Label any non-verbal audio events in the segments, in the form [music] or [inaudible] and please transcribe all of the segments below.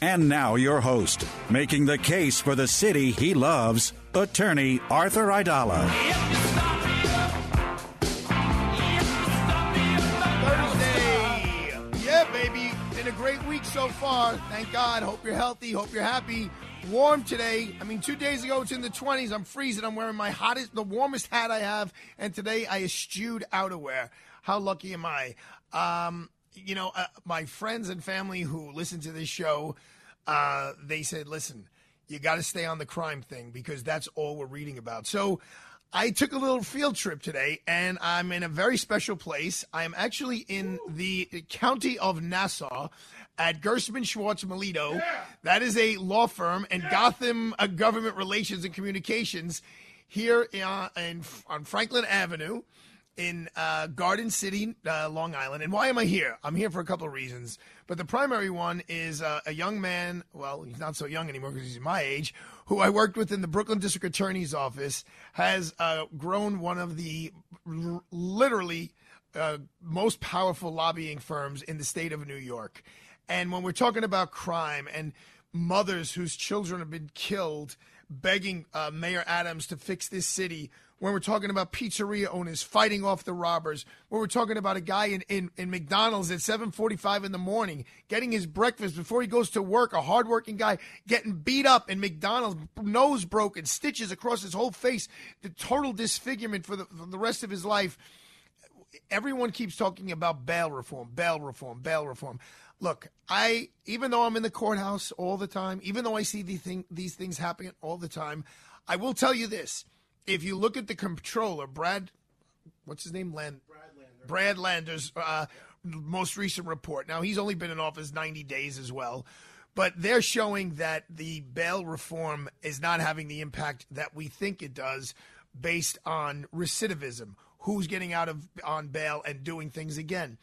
And now, your host, making the case for the city he loves, attorney Arthur Aidala. Thursday. Yeah, baby. Been a great week so far. Thank God. Hope you're healthy. Hope you're happy. Warm today. I mean, two days ago it's in the 20s. I'm freezing. I'm wearing my hottest, the warmest hat I have. And today I eschewed outerwear. How lucky am I? Um, you know, uh, my friends and family who listen to this show, uh, they said, listen, you got to stay on the crime thing because that's all we're reading about. So I took a little field trip today and I'm in a very special place. I am actually in the county of Nassau at Gerstman Schwartz Melito. That is a law firm and Gotham uh, Government Relations and Communications here uh, in, on Franklin Avenue in uh, Garden City, uh, Long Island. And why am I here? I'm here for a couple of reasons. But the primary one is uh, a young man, well, he's not so young anymore because he's my age, who I worked with in the Brooklyn District Attorney's Office, has uh, grown one of the r- literally uh, most powerful lobbying firms in the state of New York. And when we're talking about crime and mothers whose children have been killed, begging uh, Mayor Adams to fix this city, when we're talking about pizzeria owners fighting off the robbers, when we're talking about a guy in, in, in McDonald's at 7:45 in the morning getting his breakfast before he goes to work, a hardworking guy getting beat up in McDonald's, nose broken, stitches across his whole face, the total disfigurement for the, for the rest of his life. Everyone keeps talking about bail reform, bail reform, bail reform. Look, I even though I'm in the courthouse all the time, even though I see the thing, these things happening all the time, I will tell you this if you look at the controller, Brad, what's his name? Land, Brad Lander. Brad Lander's uh, most recent report. Now, he's only been in office 90 days as well, but they're showing that the bail reform is not having the impact that we think it does based on recidivism, who's getting out of on bail and doing things again.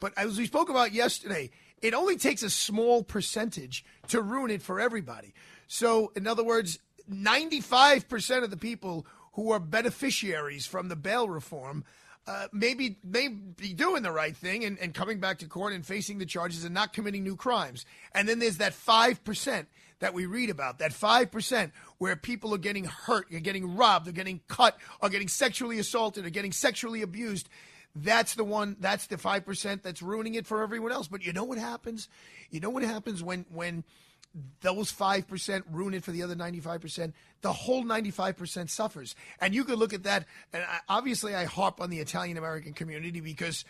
But as we spoke about yesterday, it only takes a small percentage to ruin it for everybody. So, in other words, 95% of the people who are beneficiaries from the bail reform uh, maybe may be doing the right thing and, and coming back to court and facing the charges and not committing new crimes. And then there's that 5% that we read about, that 5% where people are getting hurt, are getting robbed, they're getting cut, are getting sexually assaulted, are getting sexually abused. That's the one, that's the 5% that's ruining it for everyone else. But you know what happens? You know what happens when, when, those 5% ruin it for the other 95%, the whole 95% suffers. And you could look at that. And I, obviously, I harp on the Italian American community because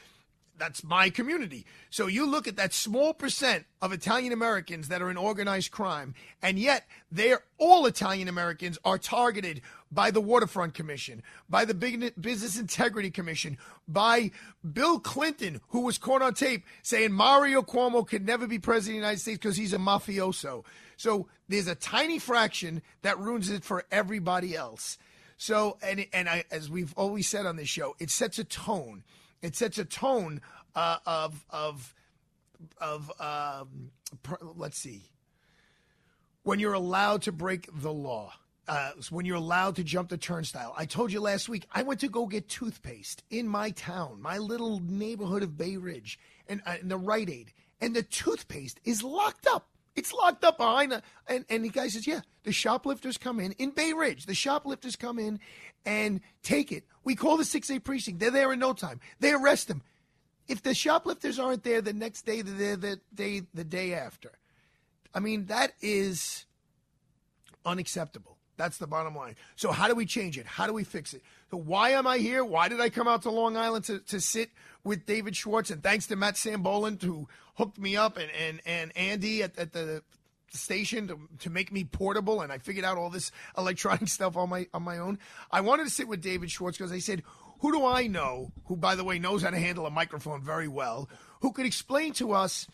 that's my community. So you look at that small percent of Italian Americans that are in organized crime, and yet they're all Italian Americans are targeted by the Waterfront Commission, by the Business Integrity Commission, by Bill Clinton, who was caught on tape saying Mario Cuomo could never be president of the United States because he's a mafioso. So there's a tiny fraction that ruins it for everybody else. So, and and I, as we've always said on this show, it sets a tone it sets a tone uh, of of of um, let's see. When you're allowed to break the law, uh, when you're allowed to jump the turnstile. I told you last week I went to go get toothpaste in my town, my little neighborhood of Bay Ridge, and, uh, the Rite Aid, and the toothpaste is locked up. It's locked up behind a, and, and the guy says, yeah, the shoplifters come in, in Bay Ridge, the shoplifters come in and take it. We call the 6A precinct. They're there in no time. They arrest them. If the shoplifters aren't there the next day, they're there the day, the day after. I mean, that is unacceptable. That's the bottom line. So how do we change it? How do we fix it? So why am I here? Why did I come out to Long Island to, to sit with David Schwartz? And thanks to Matt Sambolin who hooked me up and, and, and Andy at, at the station to, to make me portable and I figured out all this electronic [laughs] stuff on my on my own. I wanted to sit with David Schwartz because I said, who do I know, who by the way knows how to handle a microphone very well, who could explain to us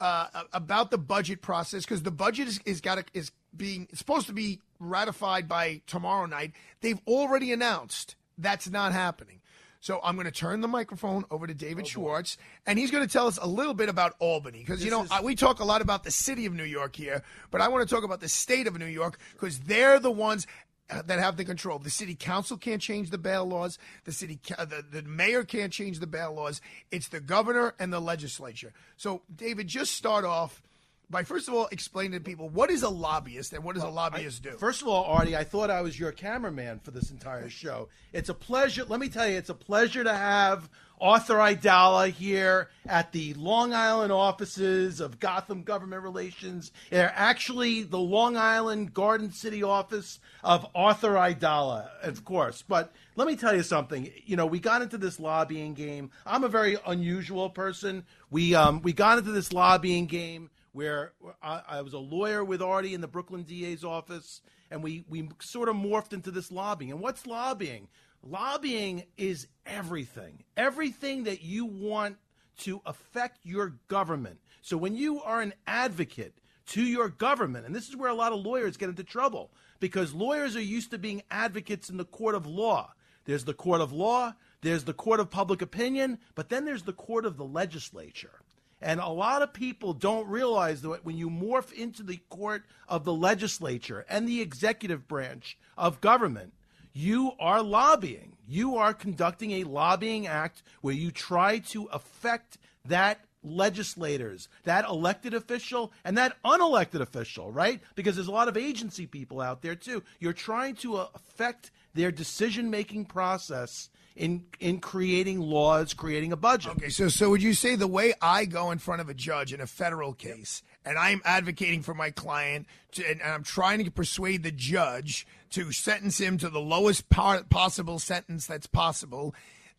uh, about the budget process because the budget is, is got is being supposed to be ratified by tomorrow night. They've already announced that's not happening. So I'm going to turn the microphone over to David oh, Schwartz, and he's going to tell us a little bit about Albany because you know is... we talk a lot about the city of New York here, but I want to talk about the state of New York because they're the ones uh, that have the control. The city council can't change the bail laws. The city, the, the mayor can't change the bail laws. It's the governor and the legislature. So, David, just start off by first of all explaining to people what is a lobbyist and what does well, a lobbyist I, do. First of all, Artie, I thought I was your cameraman for this entire show. It's a pleasure. Let me tell you, it's a pleasure to have Arthur Aidala here at the Long Island offices of Gotham Government Relations. They're actually the Long Island Garden City office of Arthur Aidala, of course. But let me tell you something. You know, we got into this lobbying game. I'm a very unusual person. We um, we got into this lobbying game where I, I was a lawyer with Artie in the Brooklyn DA's office, and we we sort of morphed into this lobbying. And what's lobbying? Lobbying is everything. Everything that you want to affect your government. So when you are an advocate to your government, and this is where a lot of lawyers get into trouble because lawyers are used to being advocates in the court of law. There's the court of law, there's the court of public opinion, but then there's the court of the legislature. And a lot of people don't realize that when you morph into the court of the legislature and the executive branch of government, you are lobbying. You are conducting a lobbying act where you try to affect that legislators, that elected official, and that unelected official, right? Because there's a lot of agency people out there too. You're trying to affect their decision making process in in creating laws, creating a budget. Okay, so so would you say the way I go in front of a judge in a federal case and I'm advocating for my client to, and, and I'm trying to persuade the judge to sentence him to the lowest possible sentence that's possible.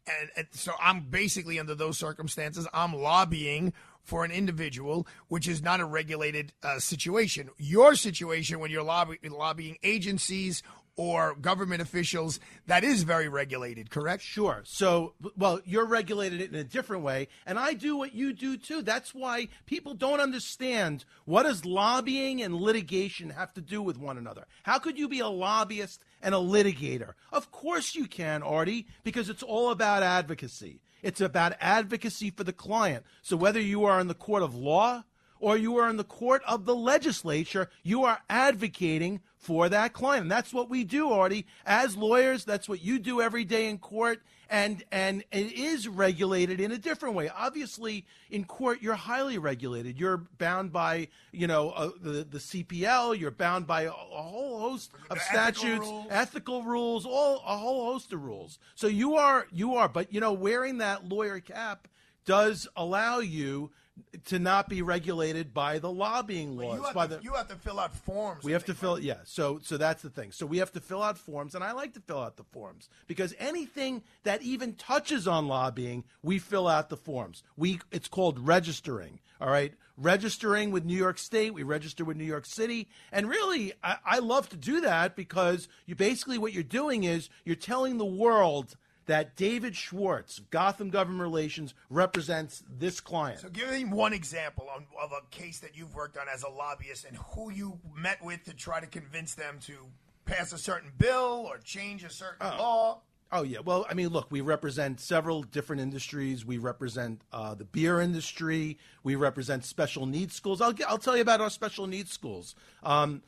And, and, so I'm basically under those circumstances, I'm lobbying for an individual, which is not a regulated uh, situation. Your situation, when you're lobby, lobbying agencies or government officials that is very regulated, correct? Sure. So, well, you're regulated in a different way, and I do what you do too. That's why people don't understand what does lobbying and litigation have to do with one another. How could you be a lobbyist and a litigator? Of course you can, Artie, because it's all about advocacy. It's about advocacy for the client. So whether you are in the court of law or you are in the court of the legislature, you are advocating for that client. And that's what we do, Artie. As lawyers, that's what you do every day in court. And, and it is regulated in a different way. Obviously, in court, you're highly regulated. You're bound by, you know, uh, the, the CPL. You're bound by a, a whole host of statutes, ethical rules. ethical rules, all a whole host of rules. So you are, you are. But you know, wearing that lawyer cap does allow you to not be regulated by the lobbying laws. You have, by to, the, you have to fill out forms. We have to fill, yeah. So, so that's the thing. So we have to fill out forms, and I like to fill out the forms because anything that even touches on lobbying, we fill out the forms. We, it's called registering. All right, registering with New York State. We register with New York City, and really, I, I love to do that because you basically what you're doing is you're telling the world that David Schwartz, Gotham Government Relations, represents this client. So, give me one example on, of a case that you've worked on as a lobbyist and who you met with to try to convince them to pass a certain bill or change a certain oh. law. Oh yeah, well, I mean, look, we represent several different industries. We represent uh, the beer industry. We represent special needs schools. I'll I'll tell you about our special needs schools. Um,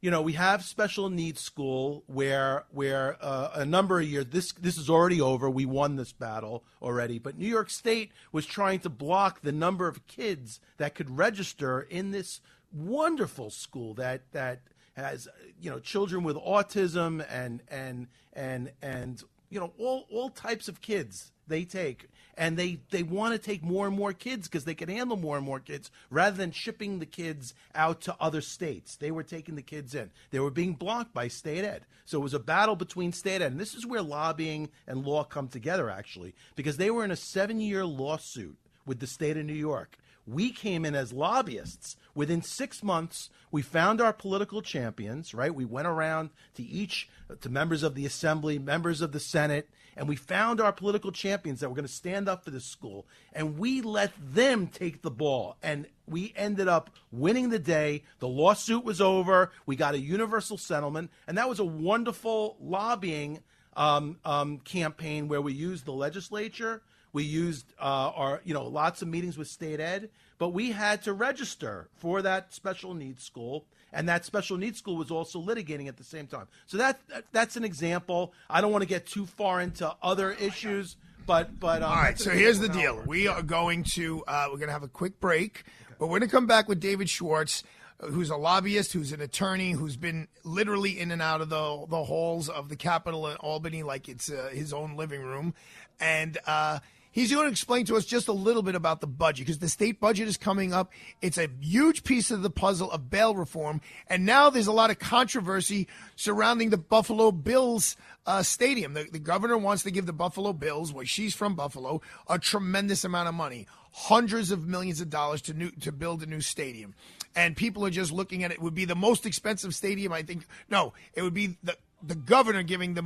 you know, we have special needs school where where uh, a number of years this this is already over. We won this battle already, but New York State was trying to block the number of kids that could register in this wonderful school that that has you know children with autism and and and and you know, all all types of kids they take and they they want to take more and more kids because they can handle more and more kids rather than shipping the kids out to other states. They were taking the kids in. They were being blocked by state ed. So it was a battle between state ed and this is where lobbying and law come together actually because they were in a 7 year lawsuit with the state of New York we came in as lobbyists. Within six months, we found our political champions, right? We went around to each, to members of the assembly, members of the Senate, and we found our political champions that were going to stand up for this school. And we let them take the ball. And we ended up winning the day. The lawsuit was over. We got a universal settlement. And that was a wonderful lobbying um, um, campaign where we used the legislature we used uh, our, you know, lots of meetings with state ed, but we had to register for that special needs school, and that special needs school was also litigating at the same time. So that that's an example. I don't want to get too far into other issues, but but um, all right. So here's the deal: we are going to uh, we're going to have a quick break, but we're going to come back with David Schwartz who's a lobbyist, who's an attorney, who's been literally in and out of the the halls of the Capitol in Albany like it's uh, his own living room, and uh, He's going to explain to us just a little bit about the budget because the state budget is coming up. It's a huge piece of the puzzle of bail reform. And now there's a lot of controversy surrounding the Buffalo Bills uh, stadium. The, the governor wants to give the Buffalo Bills, where she's from Buffalo, a tremendous amount of money, hundreds of millions of dollars to new, to build a new stadium. And people are just looking at it. it would be the most expensive stadium, I think. No, it would be the the governor giving the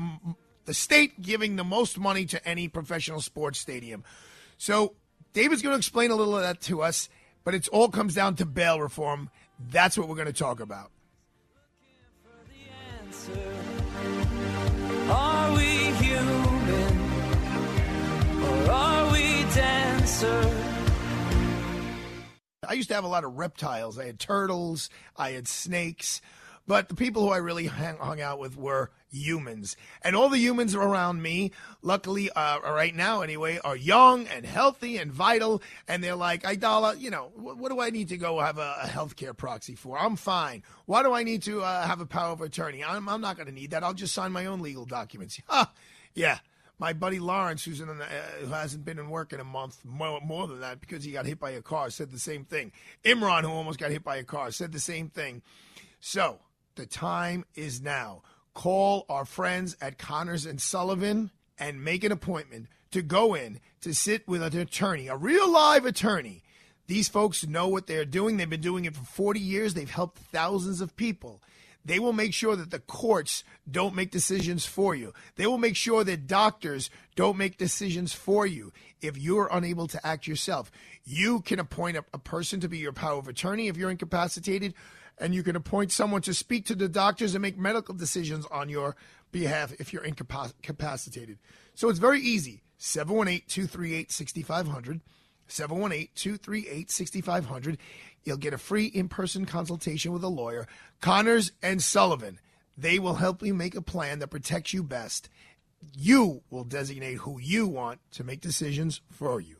the state giving the most money to any professional sports stadium. So David's going to explain a little of that to us, but it all comes down to bail reform. That's what we're going to talk about. Are we human or are we dancer? I used to have a lot of reptiles. I had turtles, I had snakes. But the people who I really hang, hung out with were humans. And all the humans around me, luckily, uh, right now anyway, are young and healthy and vital. And they're like, Aidala, you know, what, what do I need to go have a, a healthcare proxy for? I'm fine. Why do I need to uh, have a power of attorney? I'm, I'm not going to need that. I'll just sign my own legal documents. [laughs] yeah. My buddy Lawrence, who's in uh, who hasn't been in work in a month, more, more than that because he got hit by a car, said the same thing. Imran, who almost got hit by a car, said the same thing. So the time is now. Call our friends at Connors and Sullivan and make an appointment to go in to sit with an attorney, a real live attorney. These folks know what they're doing. They've been doing it for 40 years. They've helped thousands of people. They will make sure that the courts don't make decisions for you. They will make sure that doctors don't make decisions for you if you're unable to act yourself. You can appoint a, a person to be your power of attorney if you're incapacitated and you can appoint someone to speak to the doctors and make medical decisions on your behalf if you're incapacitated. So it's very easy. 718 238 6500. 718 238 6500. You'll get a free in person consultation with a lawyer. Connors and Sullivan. They will help you make a plan that protects you best. You will designate who you want to make decisions for you.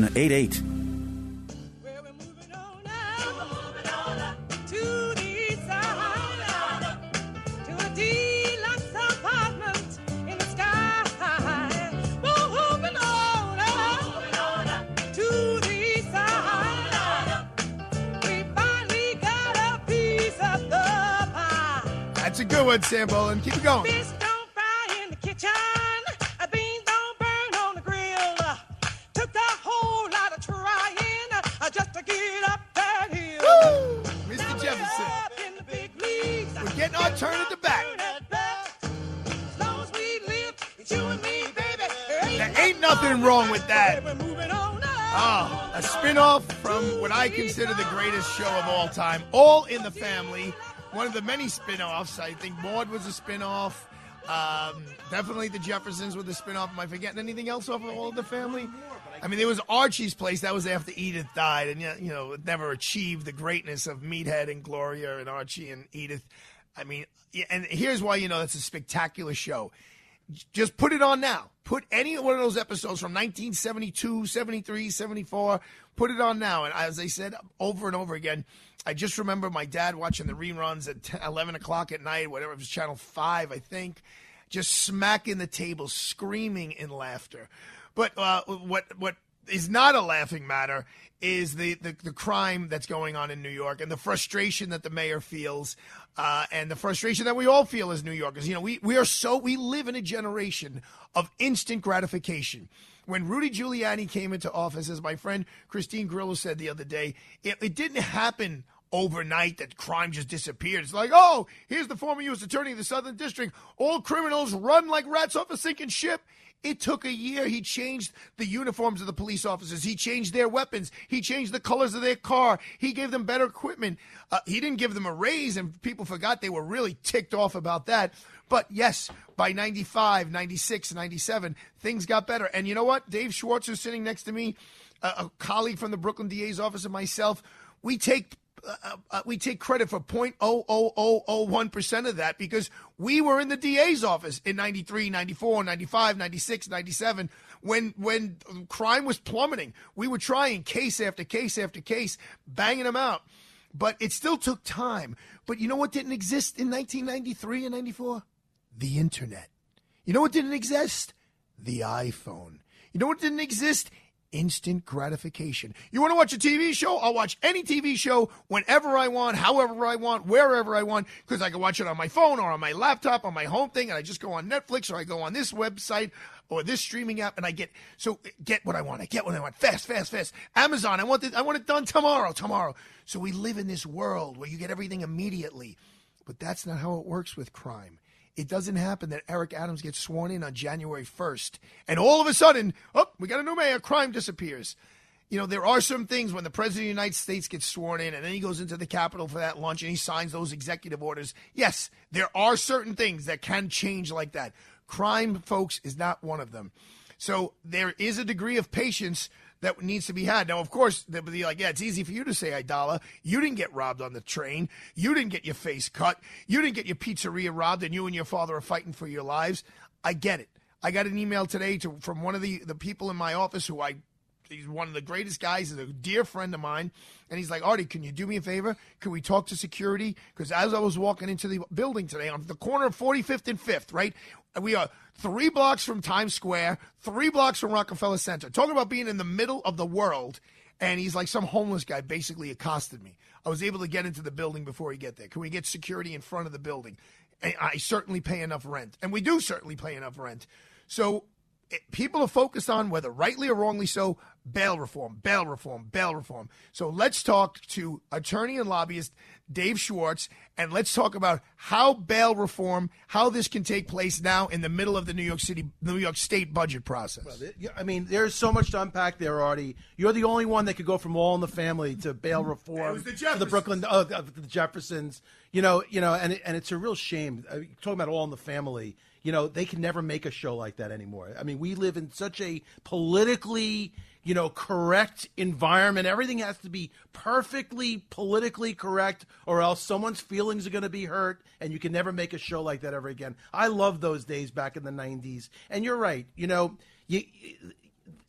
788. That's a good one, Sam and keep it going. Wrong with that. Oh, a spinoff from what I consider the greatest show of all time, All in the Family. One of the many spinoffs. I think Maude was a spinoff. Um, definitely the Jeffersons with the spinoff. Am I forgetting anything else off of all in the family? I mean, there was Archie's place. That was after Edith died, and you know, never achieved the greatness of Meathead and Gloria and Archie and Edith. I mean, and here's why you know that's a spectacular show. Just put it on now. Put any one of those episodes from 1972, 73, 74. Put it on now. And as I said over and over again, I just remember my dad watching the reruns at 10, 11 o'clock at night, whatever it was, Channel 5, I think, just smacking the table, screaming in laughter. But uh, what what is not a laughing matter is the, the, the crime that's going on in New York and the frustration that the mayor feels uh, and the frustration that we all feel as New Yorkers. You know, we, we are so, we live in a generation of instant gratification. When Rudy Giuliani came into office, as my friend Christine Grillo said the other day, it, it didn't happen overnight that crime just disappeared. It's like, oh, here's the former U.S. Attorney of the Southern District. All criminals run like rats off a sinking ship. It took a year. He changed the uniforms of the police officers. He changed their weapons. He changed the colors of their car. He gave them better equipment. Uh, he didn't give them a raise, and people forgot they were really ticked off about that. But yes, by 95, 96, 97, things got better. And you know what? Dave Schwartz, who's sitting next to me, a, a colleague from the Brooklyn DA's office, and myself, we take uh, uh, we take credit for 0.00001% of that because we were in the DA's office in 93, 94, 95, 96, 97 when when crime was plummeting. We were trying case after case after case, banging them out. But it still took time. But you know what didn't exist in 1993 and 94? The internet. You know what didn't exist? The iPhone. You know what didn't exist? Instant gratification. You want to watch a TV show? I'll watch any TV show whenever I want, however I want, wherever I want, because I can watch it on my phone or on my laptop, on my home thing, and I just go on Netflix or I go on this website or this streaming app and I get so get what I want. I get what I want. Fast, fast, fast. Amazon, I want it I want it done tomorrow, tomorrow. So we live in this world where you get everything immediately. But that's not how it works with crime. It doesn't happen that Eric Adams gets sworn in on January 1st, and all of a sudden, oh, we got a new mayor, crime disappears. You know, there are some things when the President of the United States gets sworn in and then he goes into the Capitol for that lunch and he signs those executive orders. Yes, there are certain things that can change like that. Crime, folks, is not one of them. So there is a degree of patience that needs to be had. Now, of course, they'll be like, yeah, it's easy for you to say, Aidala. You didn't get robbed on the train. You didn't get your face cut. You didn't get your pizzeria robbed, and you and your father are fighting for your lives. I get it. I got an email today to, from one of the, the people in my office who I he's one of the greatest guys. He's a dear friend of mine. And he's like, Artie, can you do me a favor? Can we talk to security? Because as I was walking into the building today on the corner of 45th and 5th, right? We are three blocks from Times Square, three blocks from Rockefeller Center. Talking about being in the middle of the world. And he's like, some homeless guy basically accosted me. I was able to get into the building before he get there. Can we get security in front of the building? I certainly pay enough rent. And we do certainly pay enough rent. So people are focused on, whether rightly or wrongly so, bail reform, bail reform, bail reform. So let's talk to attorney and lobbyist Dave Schwartz, and let's talk about how bail reform, how this can take place now in the middle of the New York City, New York State budget process. Well, I mean, there's so much to unpack there, Artie. You're the only one that could go from All in the Family to bail reform the to the Brooklyn, oh, the Jeffersons. You know, you know, and and it's a real shame. Uh, talking about All in the Family you know, they can never make a show like that anymore. I mean, we live in such a politically, you know, correct environment. Everything has to be perfectly politically correct, or else someone's feelings are going to be hurt, and you can never make a show like that ever again. I love those days back in the 90s. And you're right. You know, you,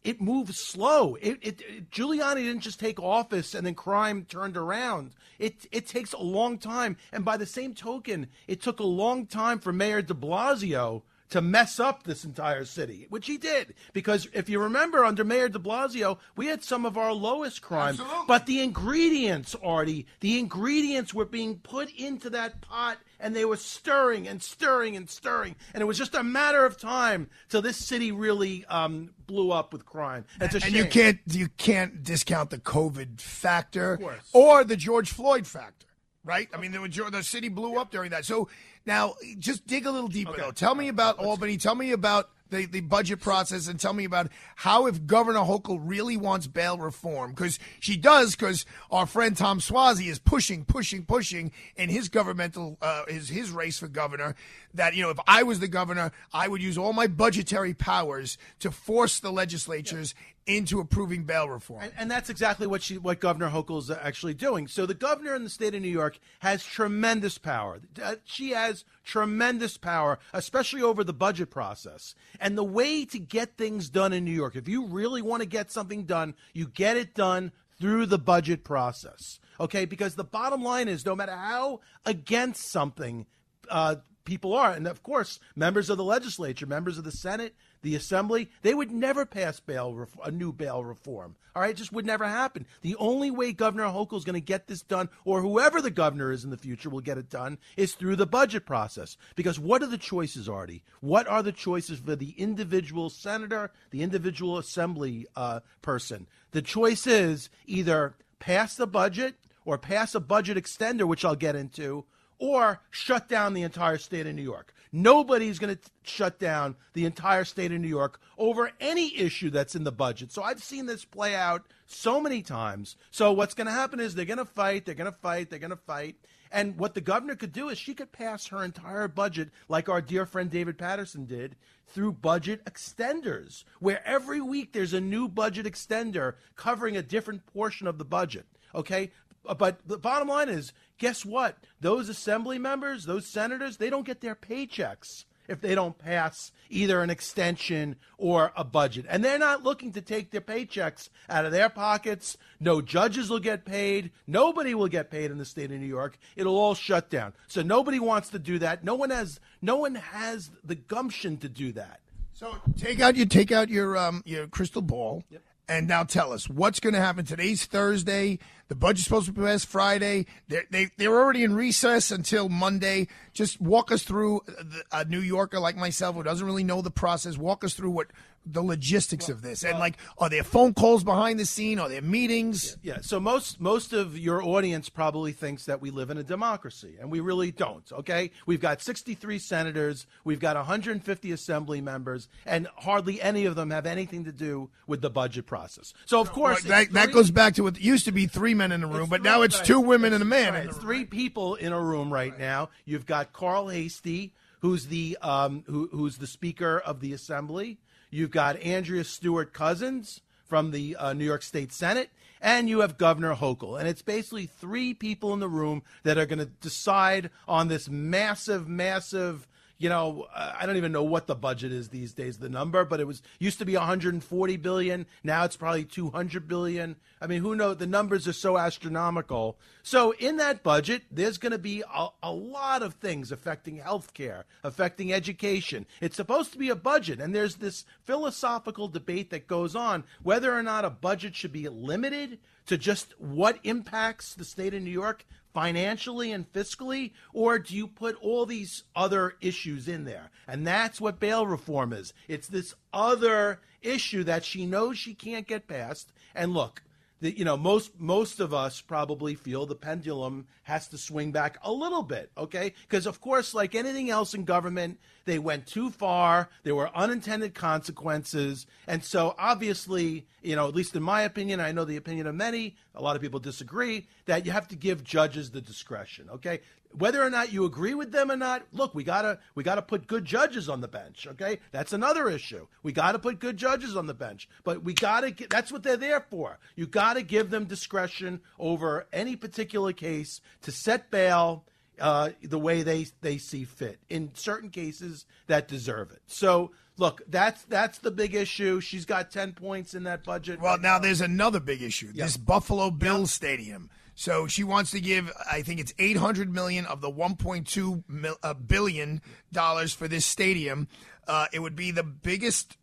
it moves slow. It, it, it, Giuliani didn't just take office and then crime turned around. It it takes a long time, and by the same token, it took a long time for Mayor De Blasio to mess up this entire city, which he did. Because if you remember, under Mayor de Blasio, we had some of our lowest crime. Absolutely. But the ingredients, Artie, the ingredients were being put into that pot and they were stirring and stirring and stirring. And it was just a matter of time till this city really um, blew up with crime. It's a and shame. you can't you can't discount the COVID factor or the George Floyd factor, right? I mean, the, the city blew up during that. So now, just dig a little deeper, Okay. though. Tell me about Albany. Tell me about the, the budget process and tell me about how if Governor Hochul really wants bail reform because she does because our friend Tom Suozzi is pushing, pushing, pushing in his governmental uh, his his race for governor that you know if I was the governor I would use all my budgetary powers to force the legislatures into approving bail reform. And, and, that's exactly what she, what Governor Hochul is actually doing. So the governor in the state of New York has tremendous power. Uh, she has tremendous power, especially over the budget process. And the way to get things done in New York, if you really want to get something done, you get it done through the budget process. Okay, because the bottom line is, no matter how against something uh, people are, and of course, members of the legislature, members of the Senate, the assembly, they would never pass bail a new bail reform. All right, it just would never happen. The only way Governor Hochul is going to get this done, or whoever the governor is in the future will get it done, is through the budget process. Because what are the choices, Artie? What are the choices for the individual senator, the individual assembly uh, person? The choice is either pass the budget or pass a budget extender, which I'll get into, or shut down the entire state of New York. Nobody's going to shut down the entire state of New York over any issue that's in the budget. So I've seen this play out so many times. So what's going to happen is they're going to fight, they're going to fight, they're going to fight. And what the governor could do is she could pass her entire budget, like our dear friend David Paterson did, through budget extenders, where every week there's a new budget extender covering a different portion of the budget. Okay? But the bottom line is guess what? Those assembly members, those senators, they don't get their paychecks if they don't pass either an extension or a budget. And they're not looking to take their paychecks out of their pockets. No judges will get paid. Nobody will get paid in the state of New York. It'll all shut down. So nobody wants to do that. No one has no one has the gumption to do that. So take out your take out your um your crystal ball. Yep and now tell us what's going to happen. Today's Thursday. The budget's supposed to be passed Friday. They're, they, they're already in recess until Monday. Just walk us through uh, a uh, New Yorker like myself who doesn't really know the process. Walk us through what the logistics well, of this and like are there phone calls behind the scene? Are there meetings? Yeah, yeah, so most most of your audience probably thinks that we live in a democracy and we really don't okay? We've got 63 senators we've got 150 assembly members and hardly any of them have anything to do with the budget process. So of course that, three, that goes back to what used to be three men in a room but three, now it's right, two women and a man. Right, it's three people in a room right, now. You've got carl heastie who's the um, who, who's the speaker of the assembly You've got Andrea Stewart Cousins from the uh, New York State Senate, and you have Governor Hochul. And it's basically three people in the room that are going to decide on this massive, massive you know, uh, I don't even know what the budget is these days, the number, but it was used to be 140 billion. Now it's probably 200 billion. I mean, who knows? The numbers are so astronomical. So in that budget, there's going to be a, a lot of things affecting healthcare, affecting education. It's supposed to be a budget, and there's this philosophical debate that goes on whether or not a budget should be limited to just what impacts the state of New York financially and fiscally, or do you put all these other issues in there? And that's what bail reform is. It's this other issue that she knows she can't get past. And look, you know most most of us probably feel the pendulum has to swing back a little bit okay? Because of course like anything else in government they went too far there were unintended consequences and so obviously you know at least in my opinion i know the opinion of many a lot of people disagree that you have to give judges the discretion okay whether or not you agree with them or not look we gotta we gotta put good judges on the bench okay that's another issue we gotta put good judges on the bench but we gotta get that's what they're there for you gotta give them discretion over any particular case to set bail uh, the way they they see fit in certain cases that deserve it so look, that's that's the big issue. She's got ten points in that budget. Well, right now, now, there's another big issue. Yep. This Buffalo Bills yep. Stadium. So she wants to give, I think it's 800 million of the 1.2 mil, uh, billion dollars for this stadium. Uh, it would be the biggest,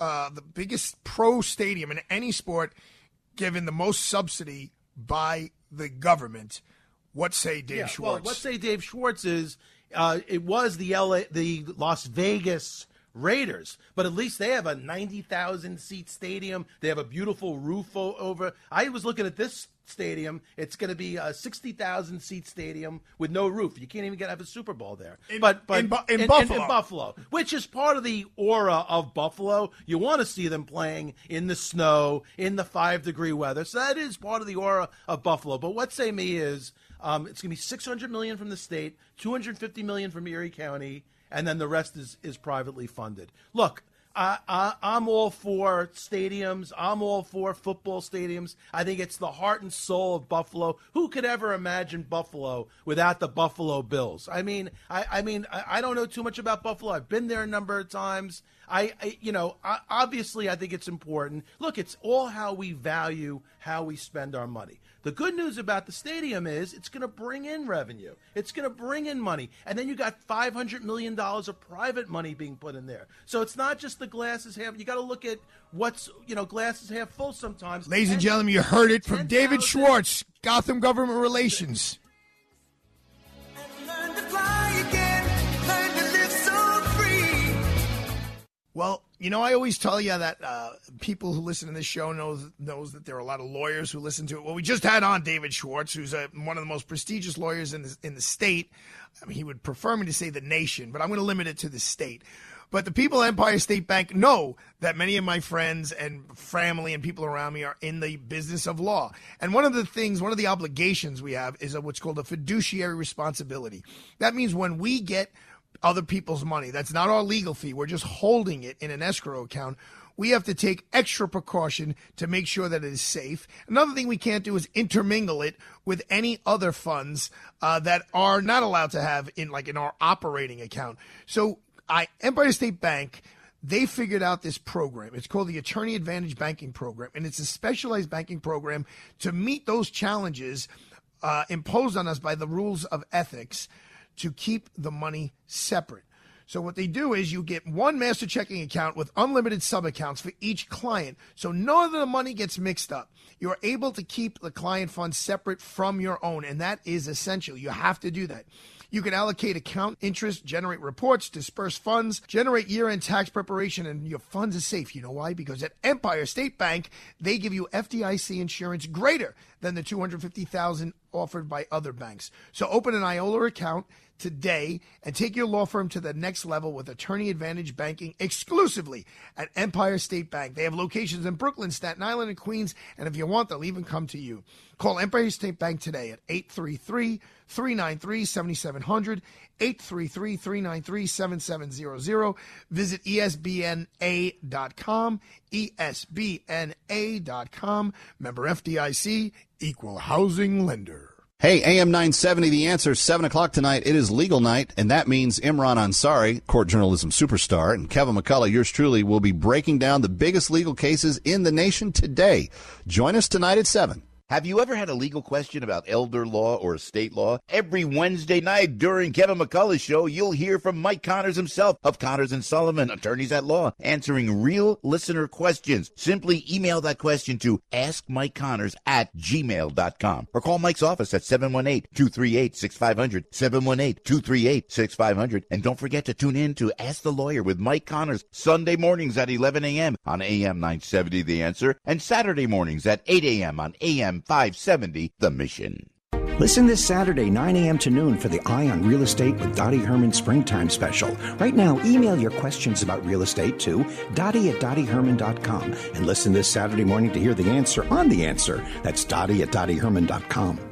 uh, the biggest pro stadium in any sport, given the most subsidy by the government. What say Dave yeah, Schwartz? Well, what say Dave Schwartz is uh, it was the LA, the Las Vegas Raiders, but at least they have a 90,000 seat stadium. They have a beautiful roof over. I was looking at this stadium. It's going to be a sixty thousand seat stadium with no roof. You can't even get have a Super Bowl there. In- but but in Bu- in Buffalo. in Buffalo, which is part of the aura of Buffalo. You want to see them playing in the snow, in the five degree weather. So that is part of the aura of Buffalo. But what say me is um, it's going to be six hundred million from the state, two hundred fifty million from Erie County, and then the rest is is privately funded. Look. I, I, I'm all for stadiums. I'm all for football stadiums. I think it's the heart and soul of Buffalo. Who could ever imagine Buffalo without the Buffalo Bills? I mean, I, I mean, I, I don't know too much about Buffalo. I've been there a number of times. I, I you know, I, obviously, I think it's important. Look, it's all how we value how we spend our money. The good news about the stadium is it's going to bring in revenue. It's going to bring in money. And then you got $500 million of private money being put in there. So it's not just the glasses half. You got to look at what's, you know, glasses half full sometimes. Ladies and And- gentlemen, you heard it from David 10,000 Schwartz, Gotham Government Relations. Well, you know, I always tell you that uh, people who listen to this show knows knows that there are a lot of lawyers who listen to it. Well, we just had on David Schwartz, who's a, one of the most prestigious lawyers in the, in the state. I mean, he would prefer me to say the nation, but I'm going to limit it to the state. But the people at Empire State Bank know that many of my friends and family and people around me are in the business of law. And one of the things, one of the obligations we have is what's called a fiduciary responsibility. That means when we get other people's money. That's not our legal fee. We're just holding it in an escrow account. We have to take extra precaution to make sure that it is safe. Another thing we can't do is intermingle it with any other funds uh, that are not allowed to have in like in our operating account. So, I Empire State Bank they figured out this program. It's called the Attorney Advantage Banking Program, and it's a specialized banking program to meet those challenges uh, imposed on us by the rules of ethics to keep the money separate. So what they do is you get one master checking account with unlimited sub accounts for each client. So none of the money gets mixed up. You're able to keep the client funds separate from your own, and that is essential. You have to do that. You can allocate account interest, generate reports, disperse funds, generate year end tax preparation, and your funds are safe. You know why? Because at Empire State Bank, they give you FDIC insurance greater than the 250000 offered by other banks. So open an IOLA account today and take your law firm to the next level with Attorney Advantage Banking exclusively at Empire State Bank. They have locations in Brooklyn, Staten Island, and Queens, and if you want, they'll even come to you. Call Empire State Bank today at 833 393 7700, 833 393 7700. Visit ESBNA.com, ESBNA.com. Member FDIC, equal housing lender. Hey, AM 970, the answer, 7 o'clock tonight. It is legal night, and that means Imran Ansari, court journalism superstar, and Kevin McCullough, yours truly, will be breaking down the biggest legal cases in the nation today. Join us tonight at 7. Have you ever had a legal question about elder law or estate law? Every Wednesday night during Kevin McCullough's show, you'll hear from Mike Connors himself of Connors and Sullivan, attorneys at law, answering real listener questions. Simply email that question to askmikeconnors at gmail.com or call Mike's office at 718-238-6500, 718-238-6500. And don't forget to tune in to Ask the Lawyer with Mike Connors Sunday mornings at 11 a.m. on AM 970 The Answer and Saturday mornings at 8 a.m. on AM 570 The Mission. Listen this Saturday, 9 a.m. to noon, for the Eye on Real Estate with Dottie Herman Springtime Special. Right now, email your questions about real estate to Dottie at DottieHerman.com and listen this Saturday morning to hear the answer on the answer. That's Dottie at DottieHerman.com.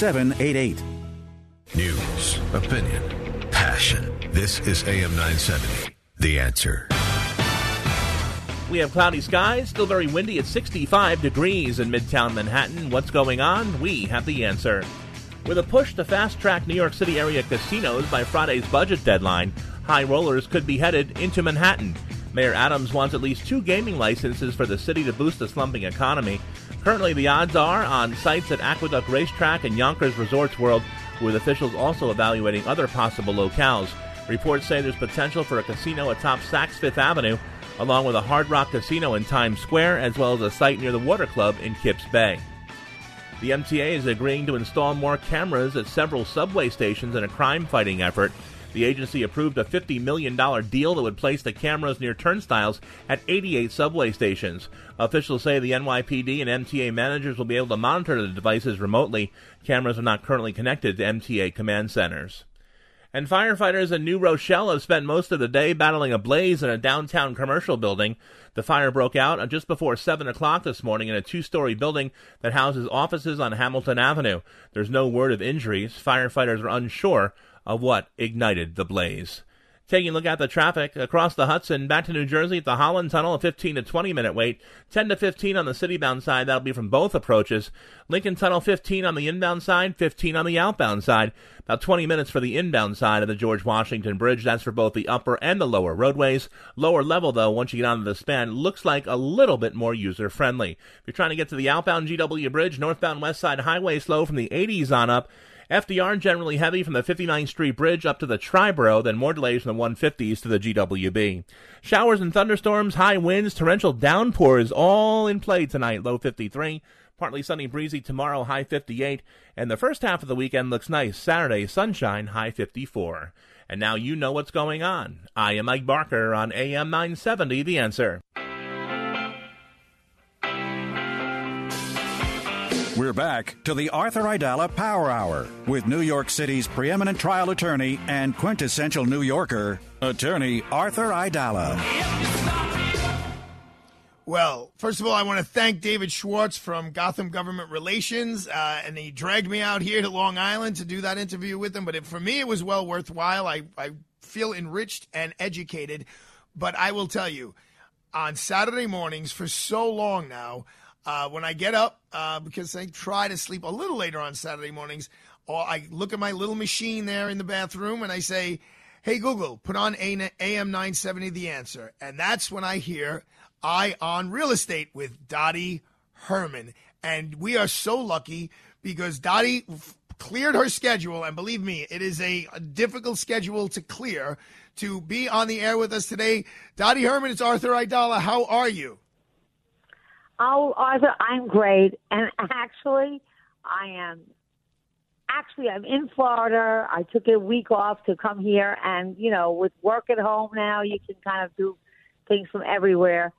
2788. News, opinion, passion. This is AM 970. The answer. We have cloudy skies, still very windy at 65 degrees in midtown Manhattan. What's going on? We have the answer. With a push to fast track New York City area casinos by Friday's budget deadline, high rollers could be headed into Manhattan. Mayor Adams wants at least two gaming licenses for the city to boost the slumping economy. Currently, the odds are on sites at Aqueduct Racetrack and Yonkers Resorts World, with officials also evaluating other possible locales. Reports say there's potential for a casino atop Saks Fifth Avenue, along with a Hard Rock Casino in Times Square, as well as a site near the Water Club in Kips Bay. The MTA is agreeing to install more cameras at several subway stations in a crime fighting effort. The agency approved a $50 million deal that would place the cameras near turnstiles at 88 subway stations. Officials say the NYPD and MTA managers will be able to monitor the devices remotely. Cameras are not currently connected to MTA command centers. And firefighters in New Rochelle have spent most of the day battling a blaze in a downtown commercial building. The fire broke out just before 7 o'clock this morning in a two story building that houses offices on Hamilton Avenue. There's no word of injuries. Firefighters are unsure of what ignited the blaze. Taking a look at the traffic across the Hudson, back to New Jersey at the Holland Tunnel, a 15 to 20 minute wait. 10 to 15 on the citybound side, that'll be from both approaches. Lincoln Tunnel, 15 on the inbound side, 15 on the outbound side. About 20 minutes for the inbound side of the George Washington Bridge. That's for both the upper and the lower roadways. Lower level, though, once you get onto the span, looks like a little bit more user friendly. If you're trying to get to the outbound GW Bridge, northbound West Side Highway slow from the 80s on up. FDR generally heavy from the 59th Street Bridge up to the Triborough, then more delays from the 150s to the GWB. Showers and thunderstorms, high winds, torrential downpours all in play tonight, low 53. Partly sunny, breezy tomorrow, high 58. And the first half of the weekend looks nice. Saturday, sunshine, high 54. And now you know what's going on. I am Mike Barker on AM 970, The Answer. We're back to the Arthur Aidala Power Hour with New York City's preeminent trial attorney and quintessential New Yorker, attorney Arthur Aidala. Well, first of all, I want to thank David Schwartz from Gotham Government Relations, uh, and he dragged me out here to Long Island to do that interview with him. But it, for me, it was well worthwhile. I, I feel enriched and educated. But I will tell you, on Saturday mornings for so long now, uh, when I get up, uh, because I try to sleep a little later on Saturday mornings, or I look at my little machine there in the bathroom and I say, Hey Google, put on AM 970 The Answer. And that's when I hear Eye on Real Estate with Dottie Herman. And we are so lucky because Dottie cleared her schedule. And believe me, it is a, a difficult schedule to clear to be on the air with us today. Dottie Herman, it's Arthur Aidala. How are you? Oh, Arthur, I'm great. And actually, I am. Actually, I'm in Florida. I took a week off to come here, and you know, with work at home now, you can kind of do things from everywhere.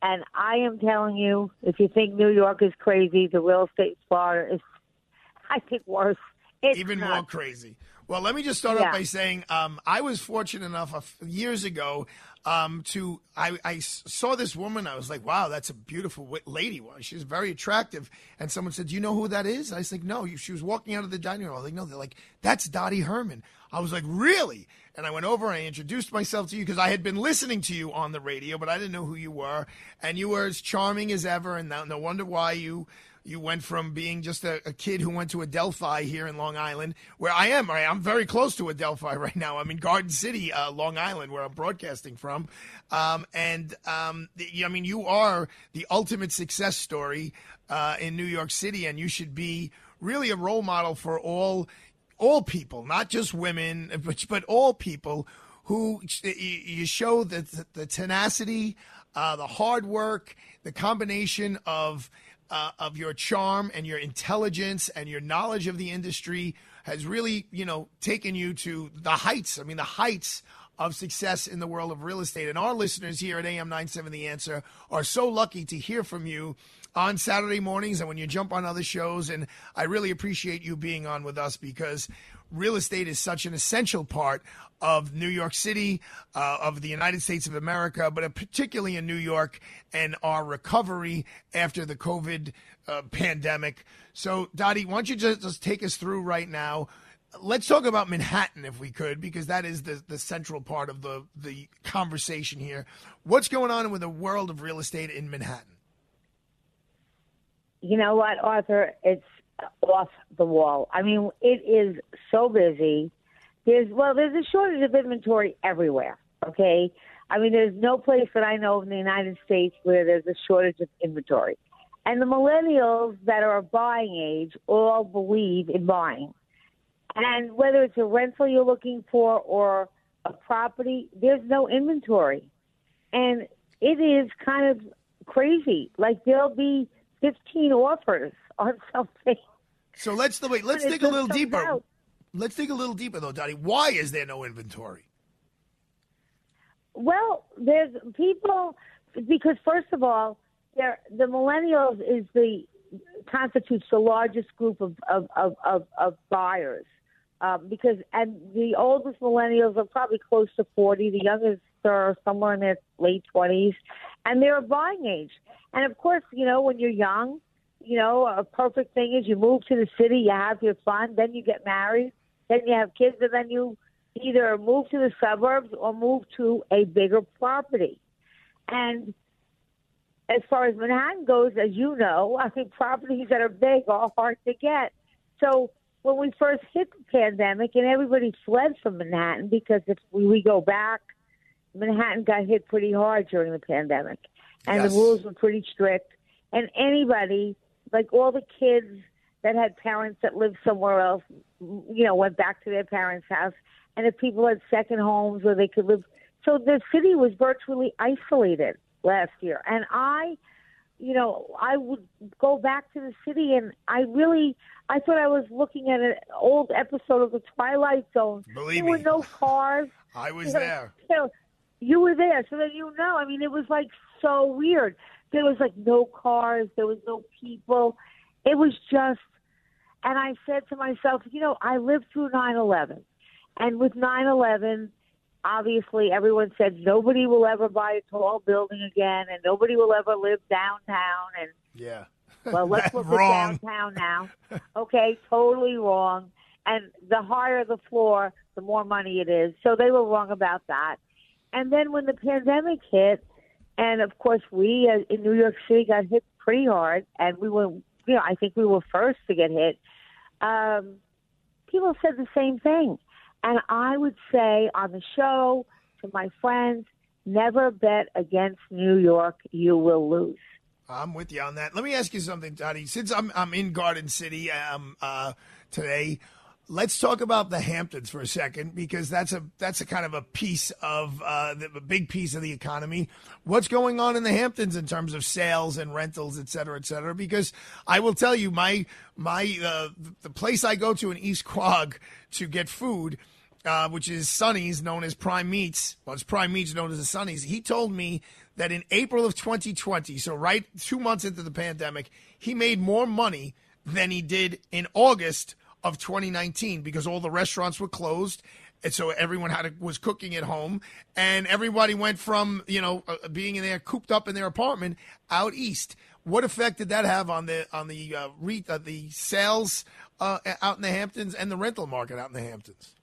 And I am telling you, if you think New York is crazy, the real estate in Florida is, [laughs] I think, worse. It's Even nuts. more crazy. Well, let me just start Yeah. off by saying um, I was fortunate enough years ago um, to I, I, saw this woman. I was like, wow, that's a beautiful lady. Wow, She's very attractive. And someone said, do you know who that is? I was like, no. She was walking out of the dining room. I was like, no. They're like, that's Dottie Herman. I was like, really? And I went over and I introduced myself to you because I had been listening to you on the radio, but I didn't know who you were. And you were as charming as ever. And no wonder why you you went from being just a, a kid who went to Adelphi here in Long Island, where I am. Right, I'm very close to Adelphi [laughs] right now. I'm in Garden City, uh, Long Island, where I'm broadcasting from. Um, and um, the- I mean, you are the ultimate success story uh, in New York City, and you should be really a role model for all all people, not just women, [laughs] but but all people who you- show the the tenacity, uh, the hard work, the combination of uh, of your charm and your intelligence and your knowledge of the industry has really, you know, taken you to the heights. I mean, the heights of success in the world of real estate. And our listeners here at AM 97 The Answer are so lucky to hear from you on Saturday mornings and when you jump on other shows. And I really appreciate you being on with us because real estate is such an essential part of New York City, uh, of the United States of America, but particularly in New York and our recovery after the COVID uh, pandemic. So, Dottie, why don't you just, just take us through right now? Let's talk about Manhattan if we could, because that is the, the central part of the, the conversation here. What's going on with the world of real estate in Manhattan? you know what, Arthur? It's off the wall. I mean, it is so busy. There's well, there's a shortage of inventory everywhere. Okay, I mean, there's no place that I know in the United States where there's a shortage of inventory. And the millennials that are buying age all believe in buying. And whether it's a rental you're looking for or a property, there's no inventory. And it is kind of crazy. Like there'll be 15 offers on something. So let's wait. Let's dig a little deeper. out. Let's dig a little deeper though, Dottie. Why is there no inventory? Well, there's people because first of all, there the millennials is the constitutes the largest group of of of, of, of buyers. Um, because and the oldest millennials are probably close to forty. The youngest are somewhere in their late twenties, and they're a buying age. And of course, you know when you're young, you know a perfect thing is you move to the city, you have your fun, then you get married, then you have kids, and then you either move to the suburbs or move to a bigger property. And as far as Manhattan goes, as you know, I think properties that are big are hard to get. So when we first hit the pandemic and everybody fled from Manhattan because if we, go back, Manhattan got hit pretty hard during the pandemic. And Yes. the rules were pretty strict. And anybody, like all the kids that had parents that lived somewhere else, you know, went back to their parents' house. And if people had second homes where they could live, so the city was virtually isolated last year. And I, you know, I would go back to the city, and I really, I thought I was looking at an old episode of the Twilight Zone. Believe there were no cars. [laughs] I was You know, there. You, know, you were there, so then you know. I mean, it was like so weird. There was like no cars. There was no people. It was just, and I said to myself, you know, I lived through nine eleven, and with nine eleven, obviously everyone said nobody will ever buy a tall building again, and nobody will ever live downtown, and Yeah. well, let's [laughs] look Wrong. at downtown now. Okay, totally wrong. And the higher the floor, the more money it is. So they were wrong about that. And then when the pandemic hit, and of course we uh, in New York City got hit pretty hard, and we were, you know, I think we were first to get hit. Um, people said the same thing, and I would say on the show to my friends, never bet against New York. You will lose. I'm with you on that. Let me ask you something, Dottie. Since I'm I'm in Garden City um, uh, today, let's talk about the Hamptons for a second because that's a that's a kind of a piece of uh, the, a big piece of the economy. What's going on in the Hamptons in terms of sales and rentals, et cetera, et cetera? Because I will tell you, my my uh, the place I go to in East Quogue to get food. Uh, which is Sonny's, known as Prime Meats. Well, it's Prime Meats, known as the Sonny's. He told me that in April of 2020, so right two months into the pandemic, he made more money than he did in August of 2019 because all the restaurants were closed. And so everyone had to, was cooking at home, and everybody went from you know uh, being in there cooped up in their apartment out east. What effect did that have on the on the uh, re, uh, the sales uh, out in the Hamptons and the rental market out in the Hamptons?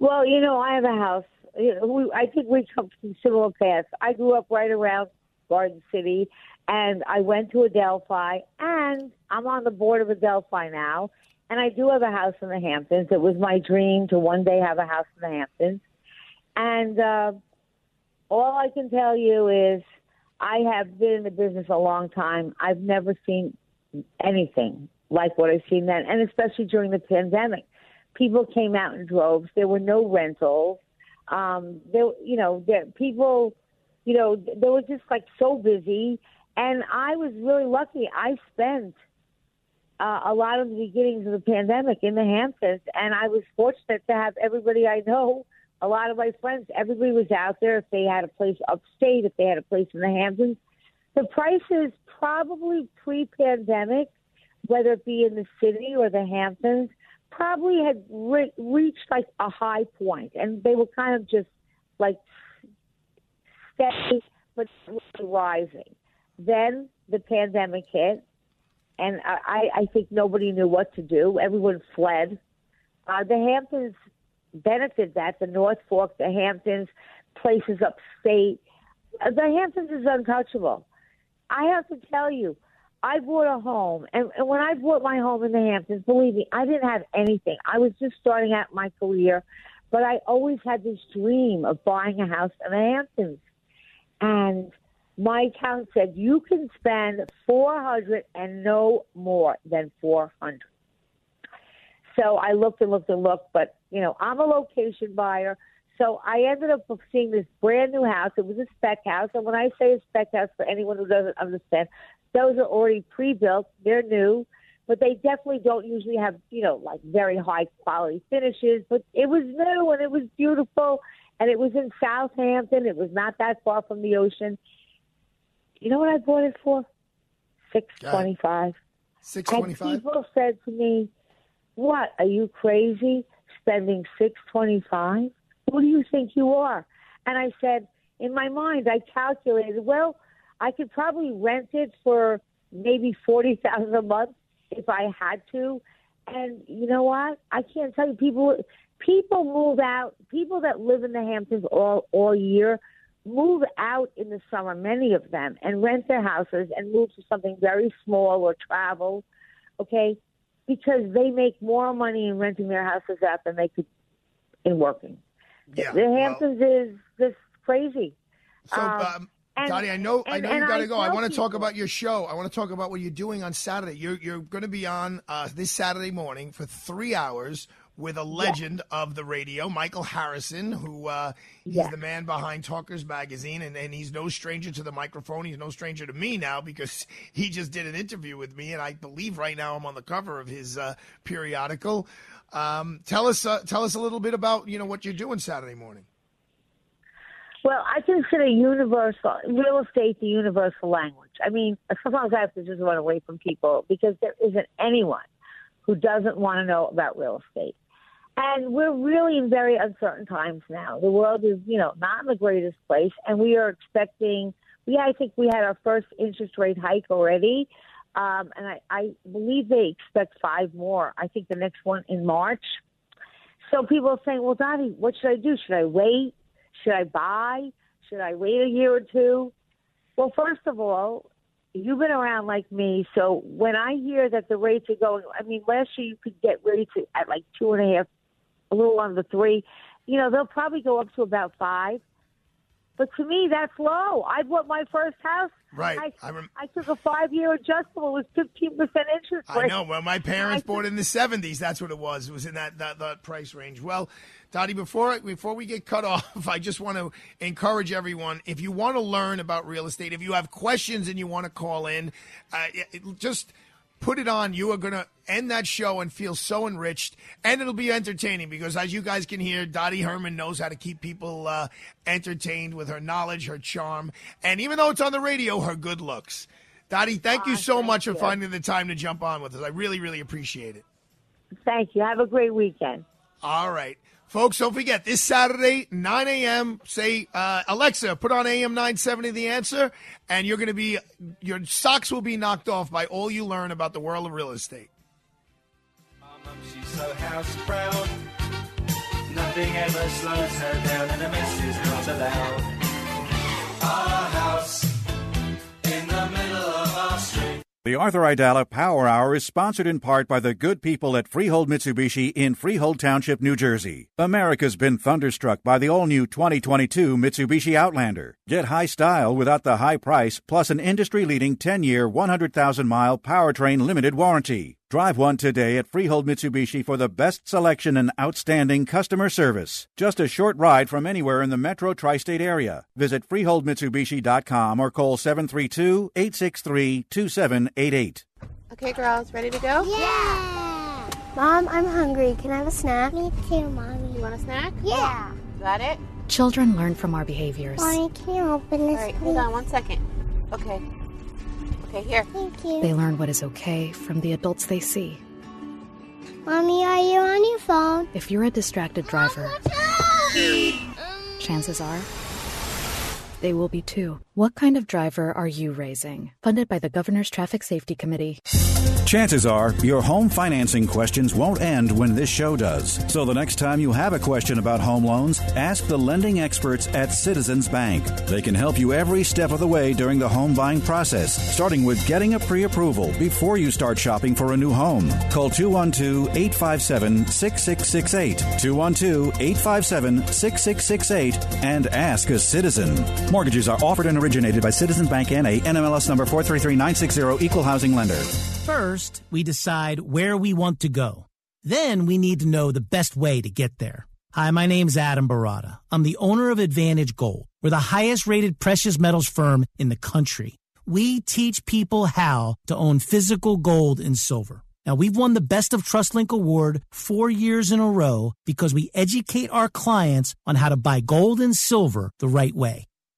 Well, you know, I have a house. You know, we, I think we come from similar paths. I grew up right around Garden City, and I went to Adelphi, and I'm on the board of Adelphi now. And I do have a house in the Hamptons. It was my dream to one day have a house in the Hamptons. And uh, all I can tell you is I have been in the business a long time. I've never seen anything like what I've seen then, and especially during the pandemic. People came out in droves. There were no rentals. Um, there, you know, there people, you know, they were just like so busy. And I was really lucky. I spent uh, a lot of the beginnings of the pandemic in the Hamptons, and I was fortunate to have everybody I know. A lot of my friends, everybody was out there. If they had a place upstate, if they had a place in the Hamptons, the prices probably pre-pandemic, whether it be in the city or the Hamptons, probably had re- reached like a high point, and they were kind of just like steady but rising. Then the pandemic hit, and I, I think nobody knew what to do. Everyone fled. Uh, the Hamptons benefited that. The North Fork, the Hamptons, places upstate. Uh, the Hamptons is untouchable. I have to tell you, I bought a home, and, and when I bought my home in the Hamptons, believe me, I didn't have anything. I was just starting out my career, but I always had this dream of buying a house in the Hamptons. and my account said you can spend 400 and no more than 400. So I looked and looked and looked, but you know, I'm a location buyer. So I ended up seeing this brand new house. It was a spec house. And when I say a spec house, for anyone who doesn't understand, those are already pre built. They're new, but they definitely don't usually have, you know, like very high quality finishes. But it was new and it was beautiful. And it was in Southampton. It was not that far from the ocean. You know what I bought it for? Six twenty five. Six twenty five. People said to me, "What? Are you crazy? Spending six twenty five? Who do you think you are?" And I said, in my mind, I calculated, well, I could probably rent it for maybe forty thousand a month if I had to. And you know what? I can't tell you people people move out. People that live in the Hamptons all all year move out in the summer, many of them, and rent their houses and move to something very small or travel, okay? Because they make more money in renting their houses out than they could in working. Yeah, the Hamptons is just crazy. So, Um, um, and- Dottie, I know, I know you got to go. I want to talk about your show. I want to talk about what you're doing on Saturday. You're you're going to be on uh, this Saturday morning for three hours with a legend of the radio, Michael Harrison, who uh, he's Yeah. the man behind Talkers Magazine, and, and he's no stranger to the microphone. He's no stranger to me now because [laughs] he just did an interview with me, and I believe right now I'm on the cover of his uh, periodical. Um, tell us, uh, tell us a little bit about you know what you're doing Saturday morning. Well, I consider universal real estate the universal language. I mean, sometimes I have to just run away from people because there isn't anyone who doesn't want to know about real estate. And we're really in very uncertain times now. The world is, you know, not in the greatest place, and we are expecting. We, I think, we had our first interest rate hike already, um, and I, I believe they expect five more. I think the next one in March. So people are saying, "Well, Dottie, what should I do? Should I wait? Should I buy? Should I wait a year or two? Well, first of all, you've been around like me, so when I hear that the rates are going, I mean, last year you could get rates at like two and a half, a little under three. You know, they'll probably go up to about five. But to me, that's low. I bought my first house. Right. I, I rem- I took a five-year adjustable with fifteen percent interest I rate. know. Well, my parents bought it in the seventies. That's what it was. It was in that, that that price range. Well, Dottie, before before we get cut [laughs] off, I just want to encourage everyone. If you want to learn about real estate, if you have questions and you want to call in, uh, it- just put it on. You are going to end that show and feel so enriched, and it'll be entertaining because, as you guys can hear, Dottie Herman knows how to keep people uh, entertained with her knowledge, her charm, and even though it's on the radio, her good looks. Dottie, thank you so much for you. finding the time to jump on with us. I really, really appreciate it. Thank you. Have a great weekend. All right. Folks, don't forget this Saturday, 9 a.m. Say, uh, Alexa, put on AM 970 The Answer, and you're going to be, your socks will be knocked off by all you learn about the world of real estate. She's so house proud. Nothing ever slows her down, and a mess is not allowed. Our The Arthur Aidala Power Hour is sponsored in part by the good people at Freehold Mitsubishi in Freehold Township, New Jersey. America's been thunderstruck by the all new 2022 Mitsubishi Outlander. Get high style without the high price, plus an industry leading 10 year, 100,000 mile powertrain limited warranty. Drive one today at Freehold Mitsubishi for the best selection and outstanding customer service. Just a short ride from anywhere in the metro tri state area. Visit FreeholdMitsubishi.com or call 732 863 2788. Okay, girls, ready to go? Yeah! Mom, I'm hungry. Can I have a snack? Me too, Mommy. You want a snack? Yeah. Got it? Children learn from our behaviors. Mommy, can you open this, All right, hold on one second. Okay. Okay, here. Thank you. They learn what is okay from the adults they see. Mommy, are you on your phone? If you're a distracted driver, chances are they will be too. What kind of driver are you raising? Funded by the Governor's Traffic Safety Committee. Chances are your home financing questions won't end when this show does. So the next time you have a question about home loans, ask the lending experts at Citizens Bank. They can help you every step of the way during the home buying process, starting with getting a pre approval before you start shopping for a new home. Call 212 857 6668. 212 857 6668 and ask a citizen. Mortgages are offered and originated by Citizen Bank NA, NMLS number 433960, Equal Housing Lender. First, we decide where we want to go. Then we need to know the best way to get there. Hi, my name's Adam Baratta. I'm the owner of Advantage Gold. We're the highest rated precious metals firm in the country. We teach people how to own physical gold and silver. Now, we've won the Best of TrustLink award four years in a row because we educate our clients on how to buy gold and silver the right way.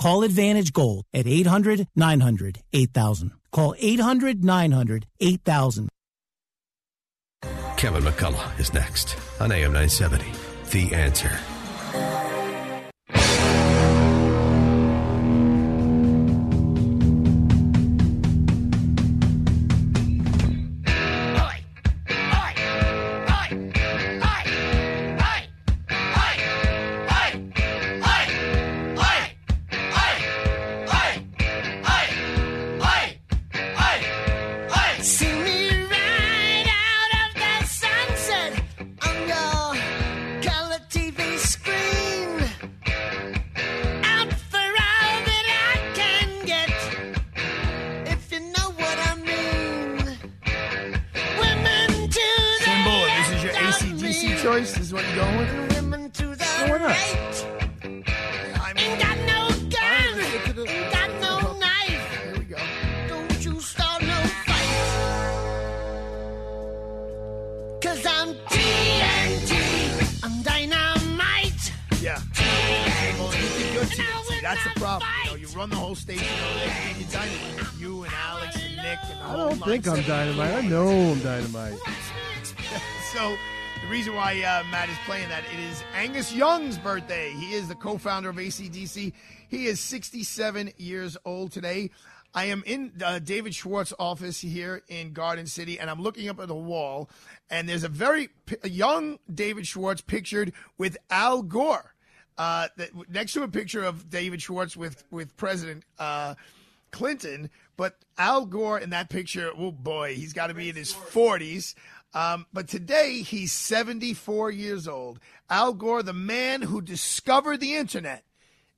Call Advantage Gold at 800 900 8000. Call 800 900 8000. Kevin McCullough is next on AM 970. The answer. The co-founder of AC/DC. He is 67 years old today. I am in uh, David Schwartz's office here in Garden City, and I'm looking up at the wall, and there's a very p- young David Schwartz pictured with Al Gore. Uh, that, next to a picture of David Schwartz with with President uh, Clinton, but Al Gore in that picture, oh boy, he's got to be in his 40s. Um, but today he's 74 years old. Al Gore, the man who discovered the internet,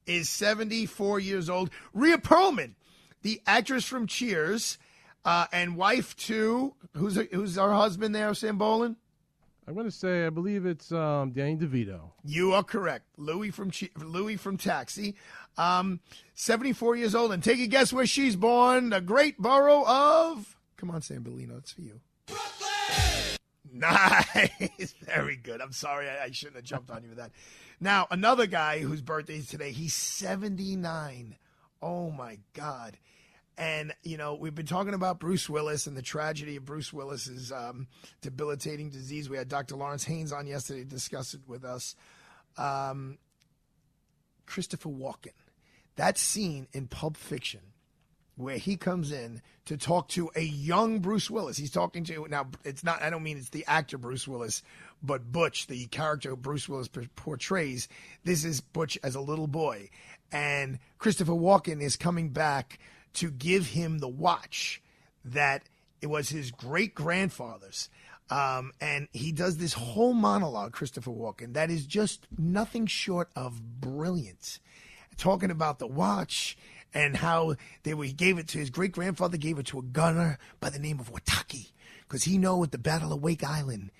is 74 years old. Rhea Perlman, the actress from Cheers, uh, and wife to who's who's our husband there, Sam Bolin? I'm going to say I believe it's um, Danny DeVito. You are correct. Louis from Che- Louis from Taxi. Um, 74 years old. And take a guess where she's born. The great borough of. Come on, Sam Bellino. It's for you. Nice. [laughs] Very good. I'm sorry. I, I shouldn't have jumped on you with that. Now, another guy whose birthday is today, he's 79. Oh, my God. And, you know, we've been talking about Bruce Willis and the tragedy of Bruce Willis's um, debilitating disease. We had Dr. Lawrence Haynes on yesterday to discuss it with us. Um, Christopher Walken. That scene in Pulp Fiction where he comes in to talk to a young Bruce Willis. He's talking to now. It's not. I don't mean it's the actor Bruce Willis, but Butch, the character Bruce Willis portrays. This is Butch as a little boy, and Christopher Walken is coming back to give him the watch that it was his great grandfather's. Um, and he does this whole monologue, Christopher Walken, that is just nothing short of brilliant talking about the watch and how they were, he gave it to his great grandfather gave it to a gunner by the name of Wataki because he know at the Battle of Wake Island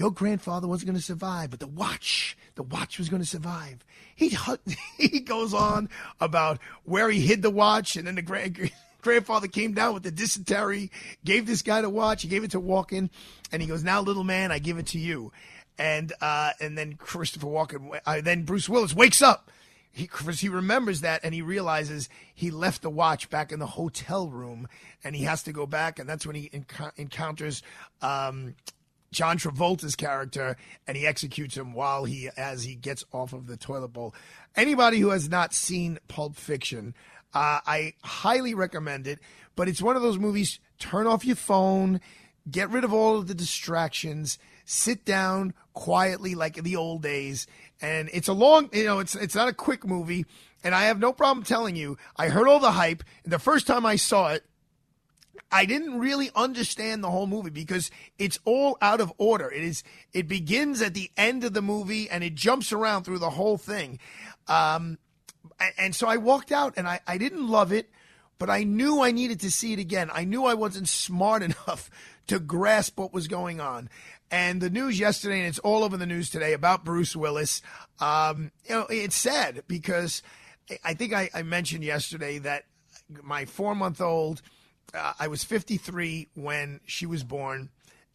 your grandfather wasn't going to survive, but the watch, the watch was going to survive. He [laughs] he goes on about where he hid the watch, and then the grand [laughs] grandfather came down with the dysentery, gave this guy the watch. He gave it to Walken, and he goes, "Now, little man, I give it to you." And uh, and then Christopher Walken, uh, then Bruce Willis wakes up. He, 'cause he remembers that and he realizes he left the watch back in the hotel room and he has to go back and that's when he enco- encounters um, John Travolta's character and he executes him while he as he gets off of the toilet bowl. Anybody who has not seen Pulp Fiction, uh, I highly recommend it. But it's one of those movies. Turn off your phone, get rid of all of the distractions, sit down quietly like in the old days. And it's a long, you know, it's it's not a quick movie. And I have no problem telling you, I heard all the hype. And the first time I saw it, I didn't really understand the whole movie because it's all out of order. It is it begins at the end of the movie and it jumps around through the whole thing. Um, and so I walked out and I, I didn't love it, but I knew I needed to see it again. I knew I wasn't smart [laughs] enough to grasp what was going on. And the news yesterday, and it's all over the news today about Bruce Willis. Um, you know, it's sad because I think I, I mentioned yesterday that my four month old, uh, I was 53 when she was born,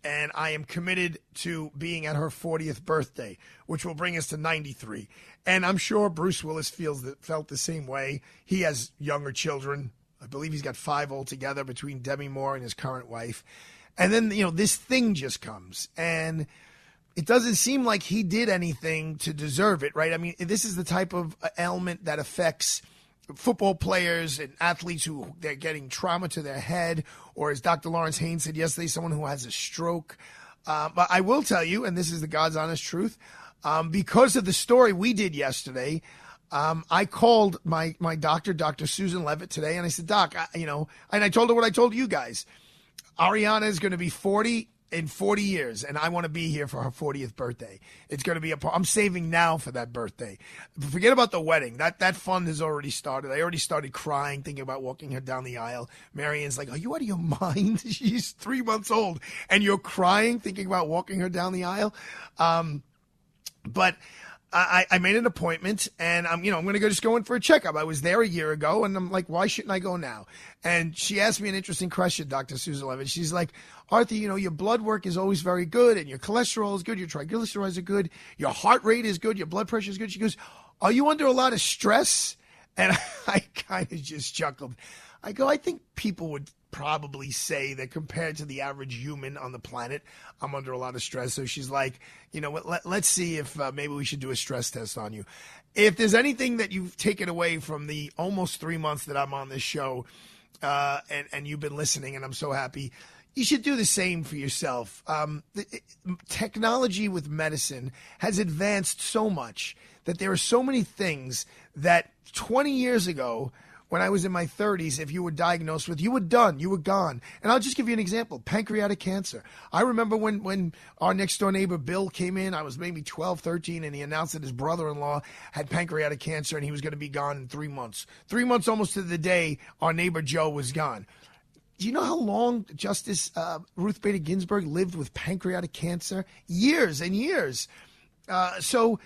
and I am committed to being at her 40th birthday, which will bring us to 93. And I'm sure Bruce Willis feels that felt the same way. He has younger children. I believe he's got five altogether between Demi Moore and his current wife. And then, you know, this thing just comes. And it doesn't seem like he did anything to deserve it, right? I mean, this is the type of uh, ailment that affects football players and athletes who they're getting trauma to their head, or as Dr. Lawrence Haynes said yesterday, someone who has a stroke. Uh, but I will tell you, and this is the God's honest truth, um, because of the story we did yesterday, um, I called my my doctor, Dr. Susan Levitt, today, and I said, Doc, I, you know, and I told her what I told you guys. Ariana is going to be 40 in 40 years, and I want to be here for her 40th birthday. It's going to be a. I'm saving now for that birthday. Forget about the wedding. That that fund has already started. I already started crying thinking about walking her down the aisle. Marianne's like, "Are you out of your [laughs] mind? She's three months old, and you're crying thinking about walking her down the aisle." Um, but I, I made an appointment and I'm, you know, I'm going to go just go in for a checkup. I was there a year ago and I'm like, why shouldn't I go now? And she asked me an interesting question, Dr. Susan Levin. She's like, Arthur, you know, your blood work is always very good and your cholesterol is good. Your triglycerides are good. Your heart rate is good. Your blood pressure is good. She goes, are you under a lot of stress? And [laughs] I kind of just chuckled. I go, I think people would probably say that compared to the average human on the planet, I'm under a lot of stress. So she's like, you know what, let, let's see if uh, maybe we should do a stress test on you. If there's anything that you've taken away from the almost three months that I'm on this show, uh, and, and you've been listening, and I'm so happy, you should do the same for yourself. Um, the, it- technology with medicine has advanced so much that there are so many things that 20 years ago, when I was in my 30s, if you were diagnosed with, you were done, you were gone. And I'll just give you an example pancreatic cancer. I remember when, when our next door neighbor Bill came in, I was maybe 12, 13, and he announced that his brother in law had pancreatic cancer and he was going to be gone in three months. Three months almost to the day, our neighbor Joe was gone. Do you know how long Justice uh, Ruth Bader Ginsburg lived with pancreatic cancer? Years and years. Uh, so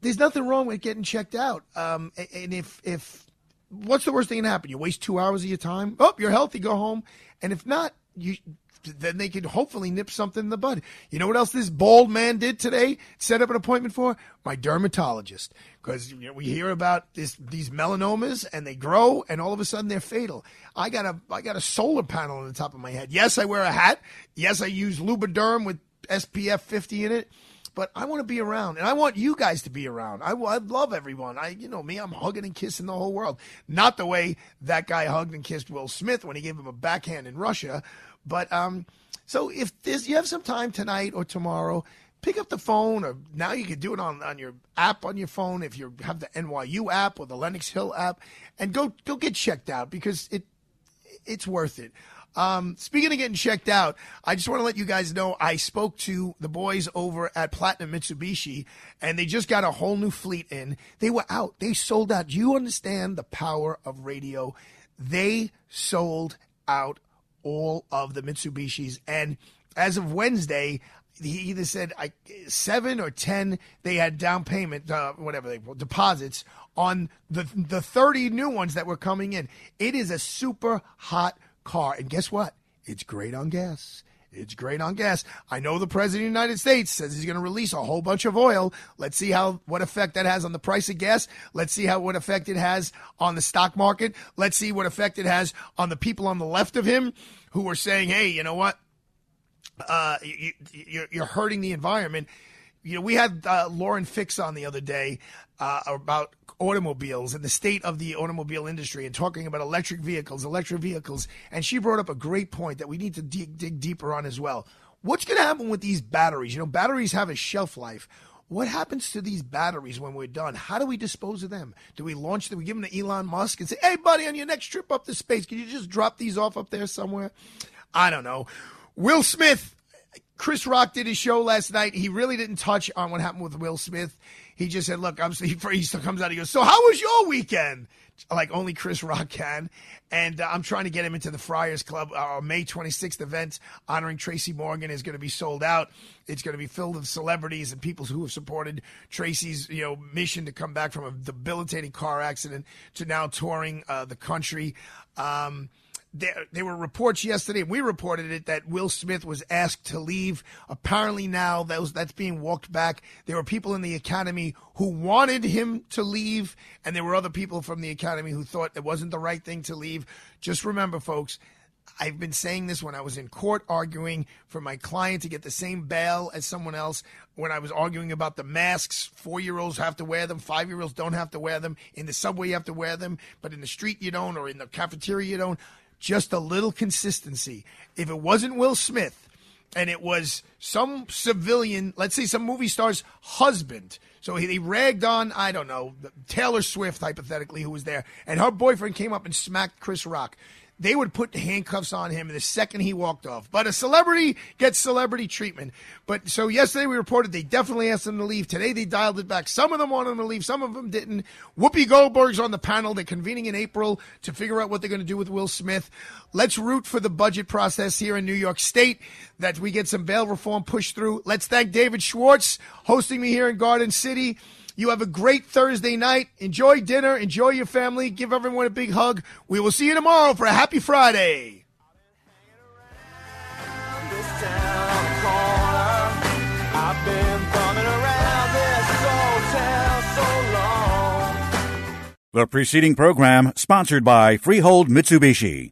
there's nothing wrong with getting checked out. Um, and if if what's the worst thing that can happen? You waste two hours of your time. Oh, you're healthy. Go home. And if not, you then they could hopefully nip something in the bud. You know what else this bald man did today? Set up an appointment for my dermatologist because you know, we hear about this these melanomas and they grow and all of a sudden they're fatal. I got a I got a solar panel on the top of my head. Yes, I wear a hat. Yes, I use Lubriderm with SPF 50 in it but I want to be around, and I want you guys to be around. I, I love everyone. I, you know me, I'm hugging and kissing the whole world. Not the way that guy hugged and kissed Will Smith when he gave him a backhand in Russia, but um. So if this, you have some time tonight or tomorrow, pick up the phone, or now you can do it on, on your app on your phone if you have the NYU app or the Lenox Hill app, and go go get checked out because it it's worth it. Um, speaking of getting checked out, I just want to let you guys know I spoke to the boys over at Platinum Mitsubishi, and they just got a whole new fleet in. They were out. They sold out. You understand the power of radio? They sold out all of the Mitsubishis, and as of Wednesday, he either said I, seven or ten. They had down payment, uh, whatever they deposits on the the thirty new ones that were coming in. It is a super hot car, and guess what? It's great on gas. It's great on gas. I know the president of the United States says he's going to release a whole bunch of oil. Let's see how what effect that has on the price of gas. Let's see how what effect it has on the stock market. Let's see what effect it has on the people on the left of him who are saying, "Hey, you know what? Uh, you, you're, you're hurting the environment." You know, we had uh, Lauren Fix on the other day uh, about automobiles and the state of the automobile industry and talking about electric vehicles, electric vehicles. And she brought up a great point that we need to dig, dig deeper on as well. What's going to happen with these batteries? You know, batteries have a shelf life. What happens to these batteries when we're done? How do we dispose of them? Do we launch them? We give them to Elon Musk and say, hey, buddy, on your next trip up to space, can you just drop these off up there somewhere? I don't know. Will Smith, Chris Rock did his show last night. He really didn't touch on what happened with Will Smith. He just said, "Look, I'm." He, he still comes out. He goes, "So how was your weekend?" Like only Chris Rock can. And uh, I'm trying to get him into the Friars Club. Our May 26th event honoring Tracy Morgan is going to be sold out. It's going to be filled with celebrities and people who have supported Tracy's, you know, mission to come back from a debilitating car accident to now touring uh, the country. Um, there, there were reports yesterday, and we reported it, that Will Smith was asked to leave. Apparently now that was, that's being walked back. There were people in the Academy who wanted him to leave, and there were other people from the Academy who thought it wasn't the right thing to leave. Just remember, folks, I've been saying this when I was in court arguing for my client to get the same bail as someone else. When I was arguing about the masks, four year olds have to wear them, five year olds don't have to wear them. In the subway, you have to wear them, but in the street, you don't, or in the cafeteria, you don't just a little consistency. If it wasn't Will Smith and it was some civilian, let's say some movie star's husband, so he, he ragged on, I don't know, Taylor Swift, hypothetically, who was there, and her boyfriend came up and smacked Chris Rock they would put handcuffs on him the second he walked off. But a celebrity gets celebrity treatment. But so yesterday we reported they definitely asked him to leave. Today they dialed it back. Some of them wanted him to leave, some of them didn't. Whoopi Goldberg's on the panel. They're convening in April to figure out what they're going to do with Will Smith. Let's root for the budget process here in New York State that we get some bail reform pushed through. Let's thank David Schwartz hosting me here in Garden City. You have a great Thursday night. Enjoy dinner. Enjoy your family. Give everyone a big hug. We will see you tomorrow for a happy Friday. The preceding program sponsored by Freehold Mitsubishi.